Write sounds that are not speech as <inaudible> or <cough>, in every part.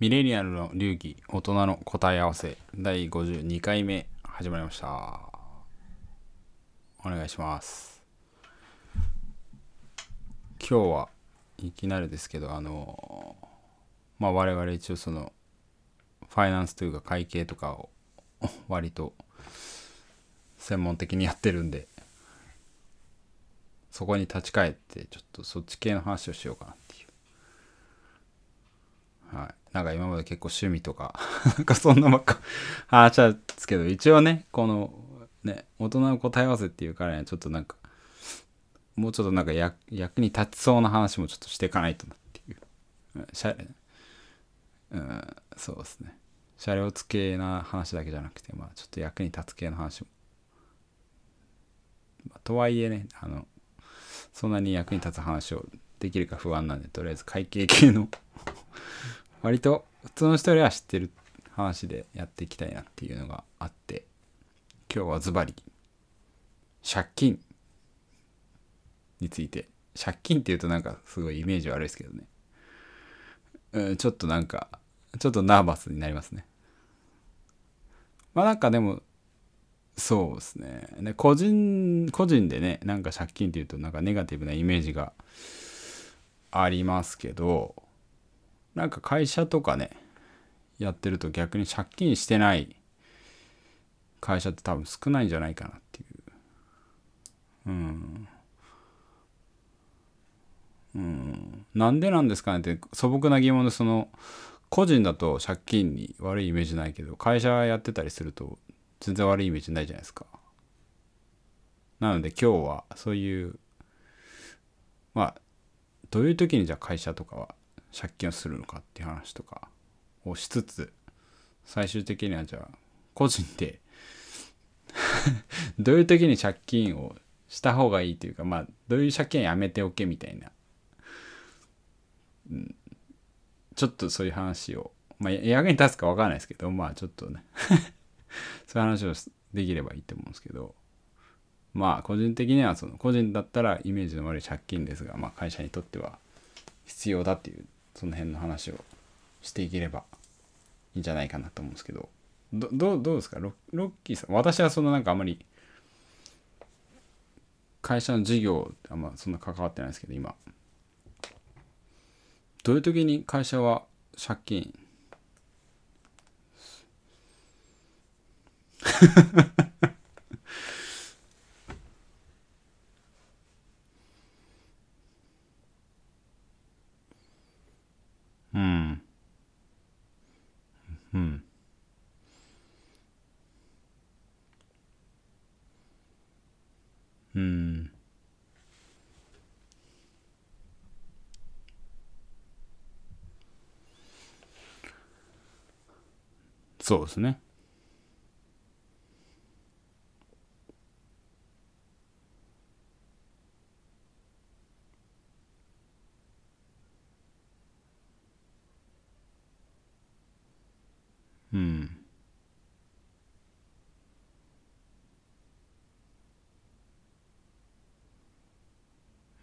ミレニアルの流儀大人の答え合わせ第52回目始まりました。お願いします。今日はいきなりですけどあのまあ我々一応そのファイナンスというか会計とかを <laughs> 割と専門的にやってるんでそこに立ち返ってちょっとそっち系の話をしようかなっていう。はい。なんか今まで結構趣味とか <laughs> なんかそんなばっか <laughs> 話したんですけど一応ねこのね大人の答え合わせっていうからにはちょっとなんかもうちょっとなんか役役に立ちそうな話もちょっとしていかないとなっていう。しゃうんそうですね。車両付けな話だけじゃなくてまあちょっと役に立つ系の話も、まあとはいえねあのそんなに役に立つ話をできるか不安なんでとりあえず会計系の割と普通の人よりは知ってる話でやっていきたいなっていうのがあって今日はズバリ借金について借金っていうとなんかすごいイメージ悪いですけどね、うん、ちょっとなんかちょっとナーバスになりますね。まあなんかでもそうですね。で個人個人でねなんか借金っていうとなんかネガティブなイメージがありますけどなんか会社とかねやってると逆に借金してない会社って多分少ないんじゃないかなっていう。うん。うん。なんでなんですかねって素朴な疑問でその個人だと借金に悪いイメージないけど会社やってたりすると全然悪いイメージないじゃないですか。なので今日はそういうまあどういう時にじゃあ会社とかは借金をするのかっていう話とかをしつつ最終的にはじゃあ個人で <laughs> どういう時に借金をした方がいいというかまあどういう借金やめておけみたいな、うん、ちょっとそういう話をまあ役に立つか分かんないですけどまあちょっとね。<laughs> そういう話をできればいいと思うんですけど。まあ個人的にはその個人だったらイメージの悪い借金ですが、まあ、会社にとっては必要だっていうその辺の話をしていければいいんじゃないかなと思うんですけど。どどうどうですか？ロロッキーさん。私はそのなんかあまり会社の事業あんまそんな関わってないですけど今。どういう時に会社は借金？<laughs> うん。うん。うん。そうですねうん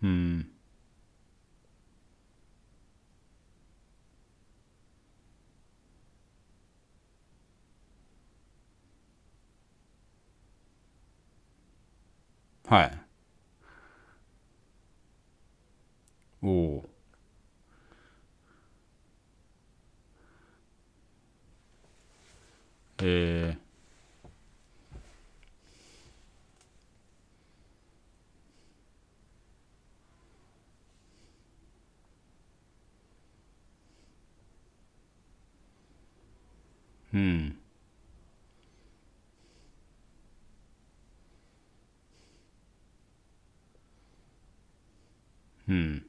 うんはいおおえー、うん。うん。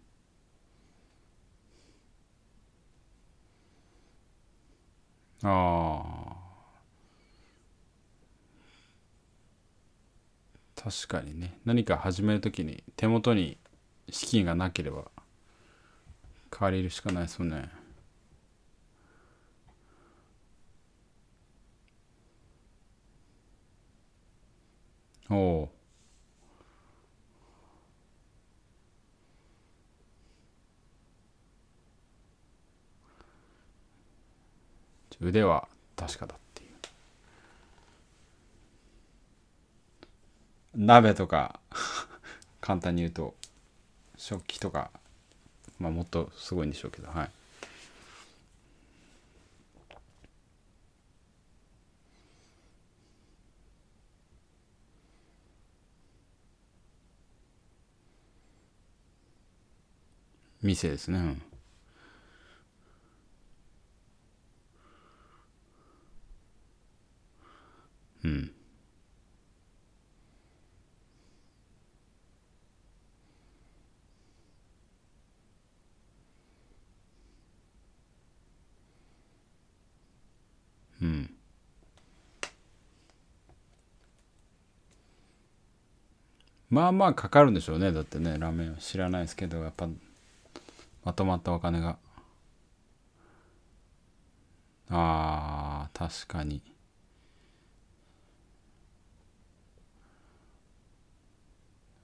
ああ確かにね。何か始めるときに手元に資金がなければ借りるしかないですもんね。おお腕は確かだっていう鍋とか <laughs> 簡単に言うと食器とかまあもっとすごいんでしょうけどはい。店ですねうん。うん。うんまあまあかかるんでしょうね。だってねラーメンは知らないですけどやっぱまとまったお金が。あー確かに。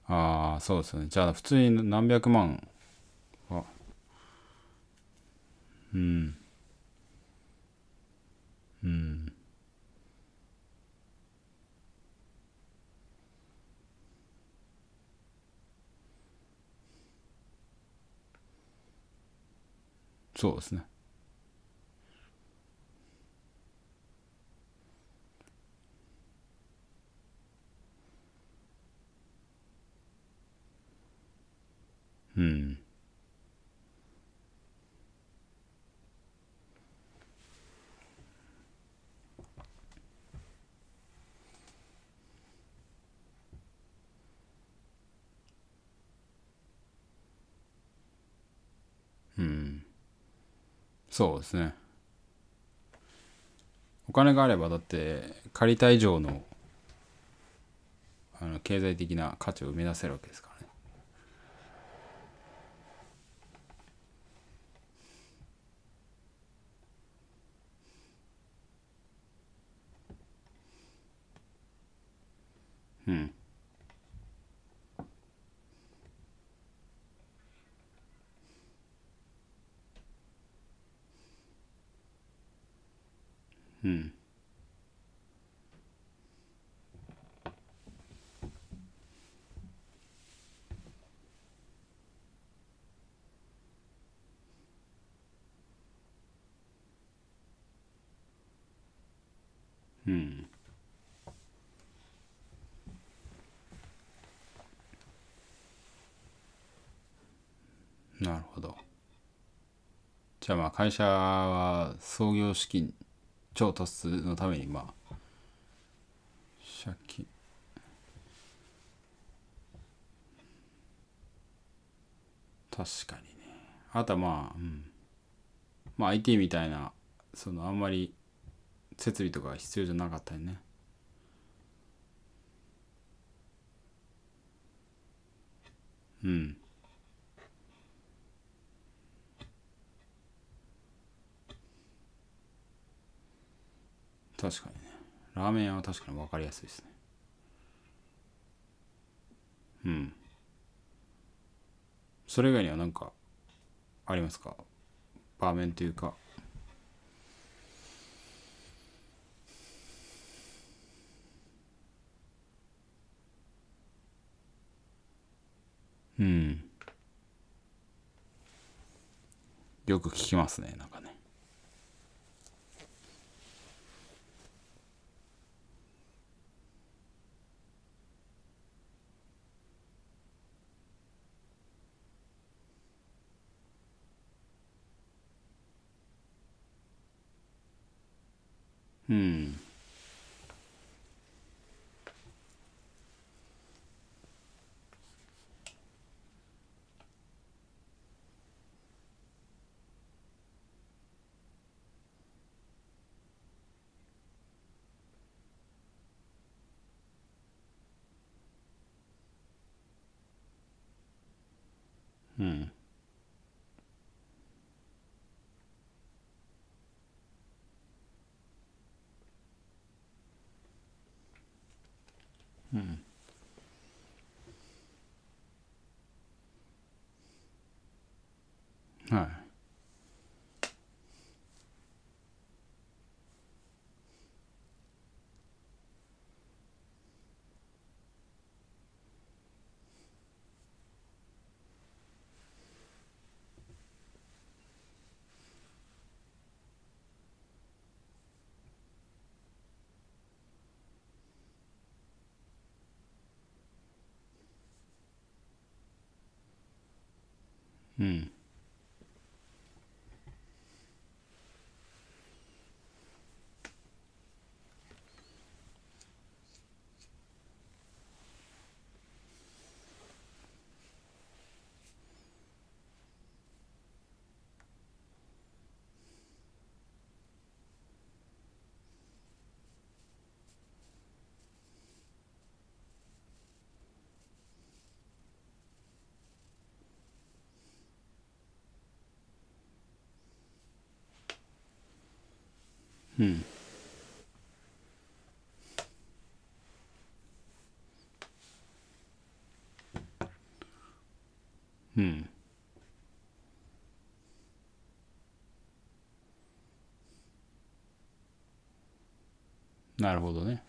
ああそうですね。じゃあ普通に何百万は。うん。うん。そうですね。うん。そうですね。お金があればだって借りた以上のあの経済的な価値を生み出せるわけですからうん。うん。なるほど。じゃあまあ会社は創業資金調達のためにまあ借金。確かにね。あとはまあうん。まあ IT みたいなそのあんまり設備とか必要じゃなかったりね。うん。確かにね。ラーメン屋は確かに分かりやすいですね。うん。それ以外には何かありますか？場面というか。うん。よく聞きますねなんかねうんうんうううん。うん。なるほどね。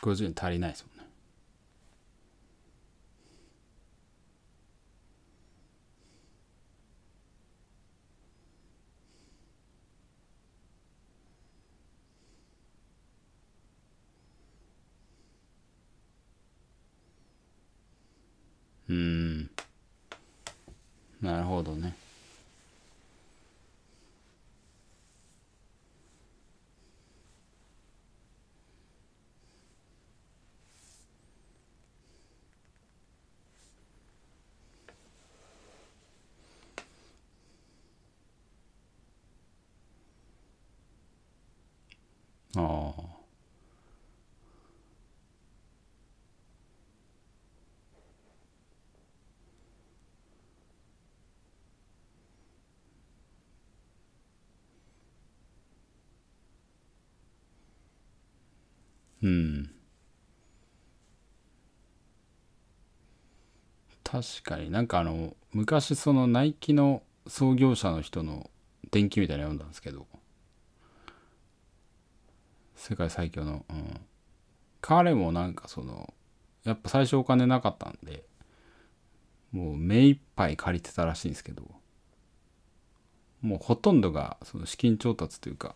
50円足りないですもんね。うん。なるほどね。うん。確かになんかあの昔そのナイキの創業者の人の伝記みたいなの読んだんですけど。世界最強の、うん、彼もなんかそのやっぱ最初お金なかったんでもう目いっぱい借りてたらしいんですけど。もうほとんどがその資金調達というか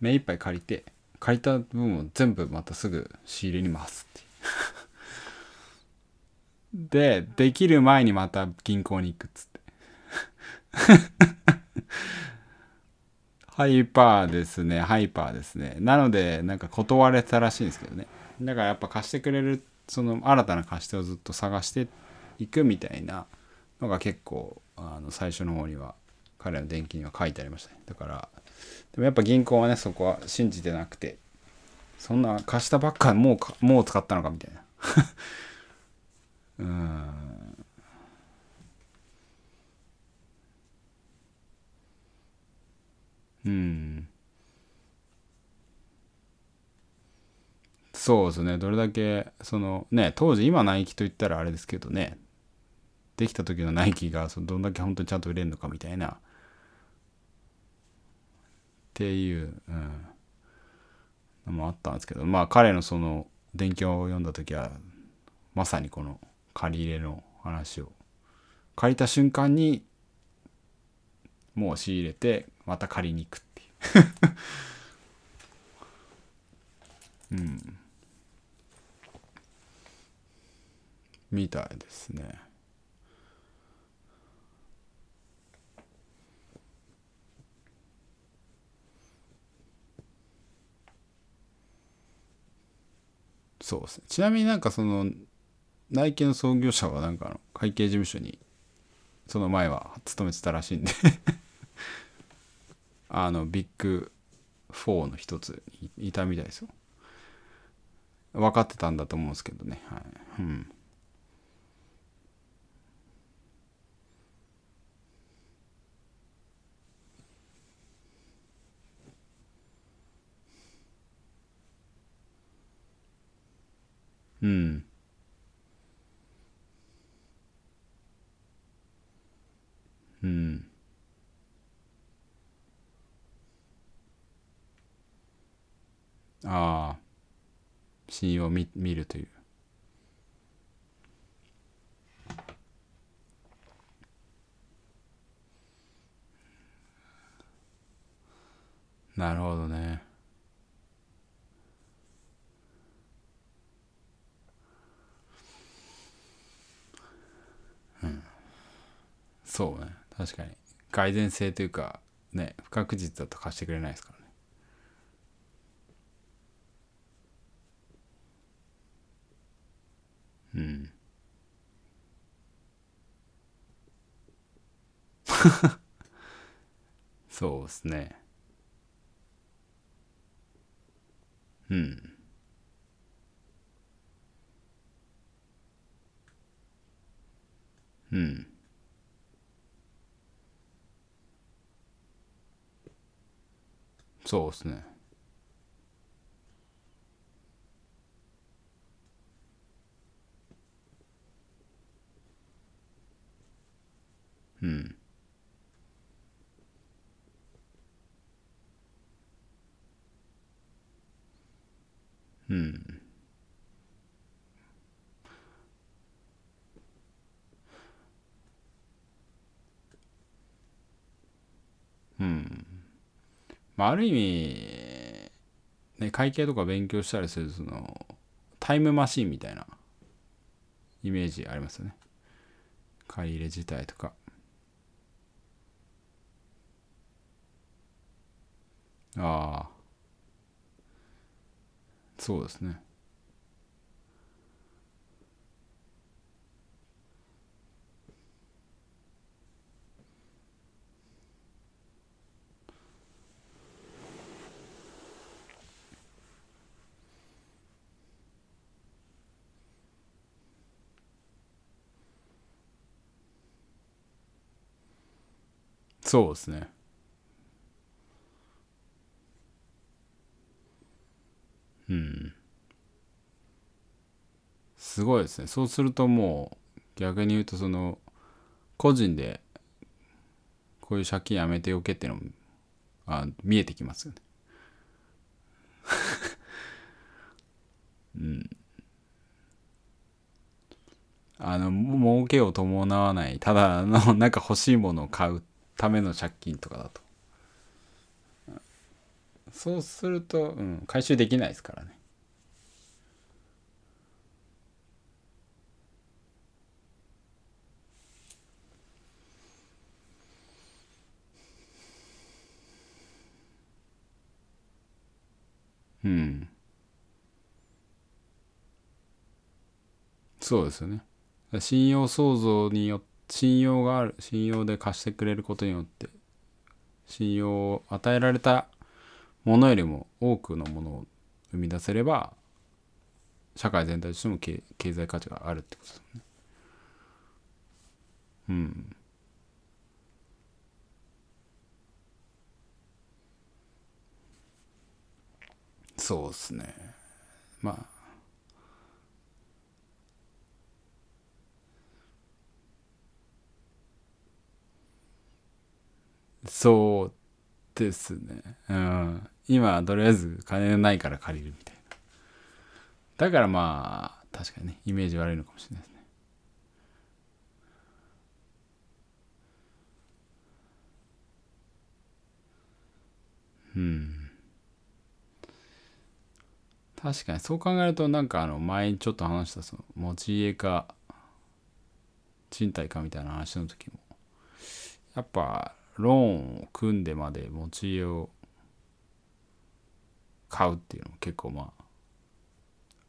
目いっぱい借りて借りた分を全部またすぐ仕入れに回すって <laughs> でできる前にまた銀行に行くっつって。<laughs> ハイパーですねハイパーですね。なのでなんか断れたらしいんですけどね。だからやっぱ貸してくれるその新たな貸し手をずっと探していくみたいなのが結構あの最初の方には彼の電気には書いてありましたね。だからでもやっぱ銀行はねそこは信じてなくてそんな貸したばっかもうかもう使ったのかみたいな。<laughs> うん。うん。そうですね。どれだけそのね当時今ナイキと言ったらあれですけどねできた時のナイキがそのどんだけ本当にちゃんと売れるのかみたいな。っていう、うん、のもあったんですけどまあ彼のその伝記を読んだ時はまさにこの借り入れの話を借りた瞬間にもう仕入れてまた借りに行くっていう。<laughs> うん。みたいですね。そうですね。ちなみになんかそのナイキの創業者はなんかあの会計事務所にその前は勤めてたらしいんで。<laughs> あのビッグ4の一つにいたみたいですよ。分かってたんだと思うんですけどね。はい。うん。うん。うん。ああ。信用を見るという。なるほどねそうね確かに蓋然性というかね不確実だと貸してくれないですからね。うん。<laughs> そうですね。うん。うん。そうですね。うんうん。うん。まあある意味ね会計とか勉強したりするそのタイムマシンみたいなイメージありますよね。借り入れ自体とか。ああ。そうですね。そうですね。うん。すごいですね。そうするともう逆に言うとその個人でこういう借金やめておけっていうのもあ見えてきますよね。<laughs> うん。あの儲けを伴わないただのなんか欲しいものを買うための借金とかだと。そうすると、うん、回収できないですからね。うん。そうですよね。信用創造によって信用がある信用で貸してくれることによって信用を与えられたものよりも多くのものを生み出せれば社会全体としても経済価値があるってことですね。うん。そうですね。まあそうですね。うん。今、とりあえず金ないから借りるみたいな。だからまあ、確かにね、イメージ悪いのかもしれないですね。うん。確かにそう考えるとなんかあの前にちょっと話したその持ち家か賃貸かみたいな話の時もやっぱローンを組んでまで持ち家を買うっていうのも結構ま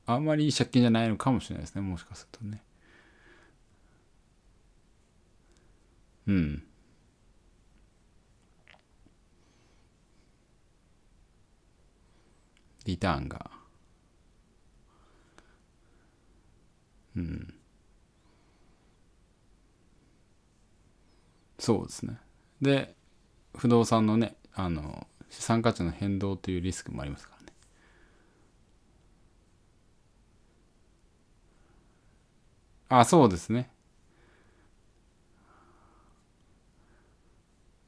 ああんまりいい借金じゃないのかもしれないですねもしかするとね。うん。リターンが。うん。そうですね。で不動産のねあの資産価値の変動というリスクもありますからね。あそうですね。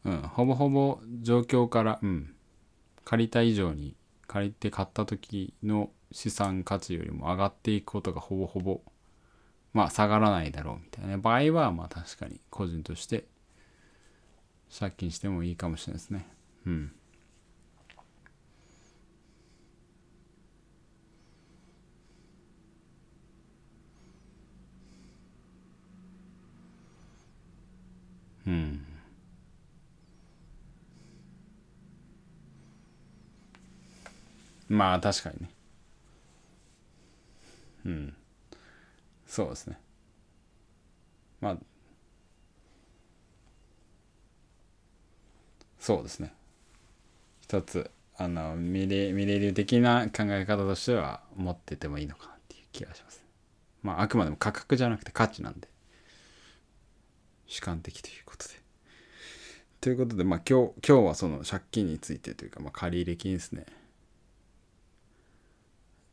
うんほぼほぼ状況からうん。借りた以上に借りて買った時の資産価値よりも上がっていくことがほぼほぼまあ下がらないだろうみたいな。場合はまあ確かに個人として借金してもいいかもしれないですね。うん。うん。まあ確かにね。うん。そうですね。まあそうですね。一つあのミレミレ流的な考え方としては持っててもいいのかなっていう気がしますまああくまでも価格じゃなくて価値なんで。主観的ということで。ということでまあ今日今日はその借金についてというか、まあ、借入金ですね。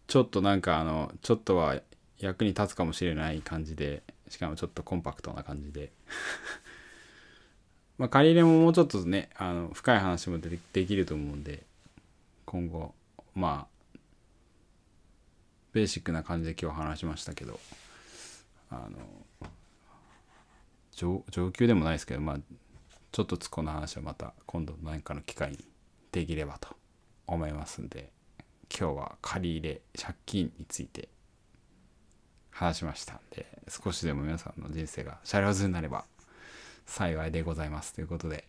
ちょっとなんかあのちょっとは役に立つかもしれない感じでしかもちょっとコンパクトな感じで。まあ借り入れももうちょっとねあの深い話もでできると思うんで今後まあベーシックな感じで今日話しましたけどあの上上級でもないですけどまあちょっとつこの話はまた今度何かの機会にできればと思いますんで今日は借り入れ借金について話しましたんで少しでも皆さんの人生がシャレオズになれば幸いでございます。ということで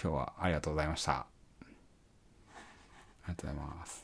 今日はありがとうございました。ありがとうございます。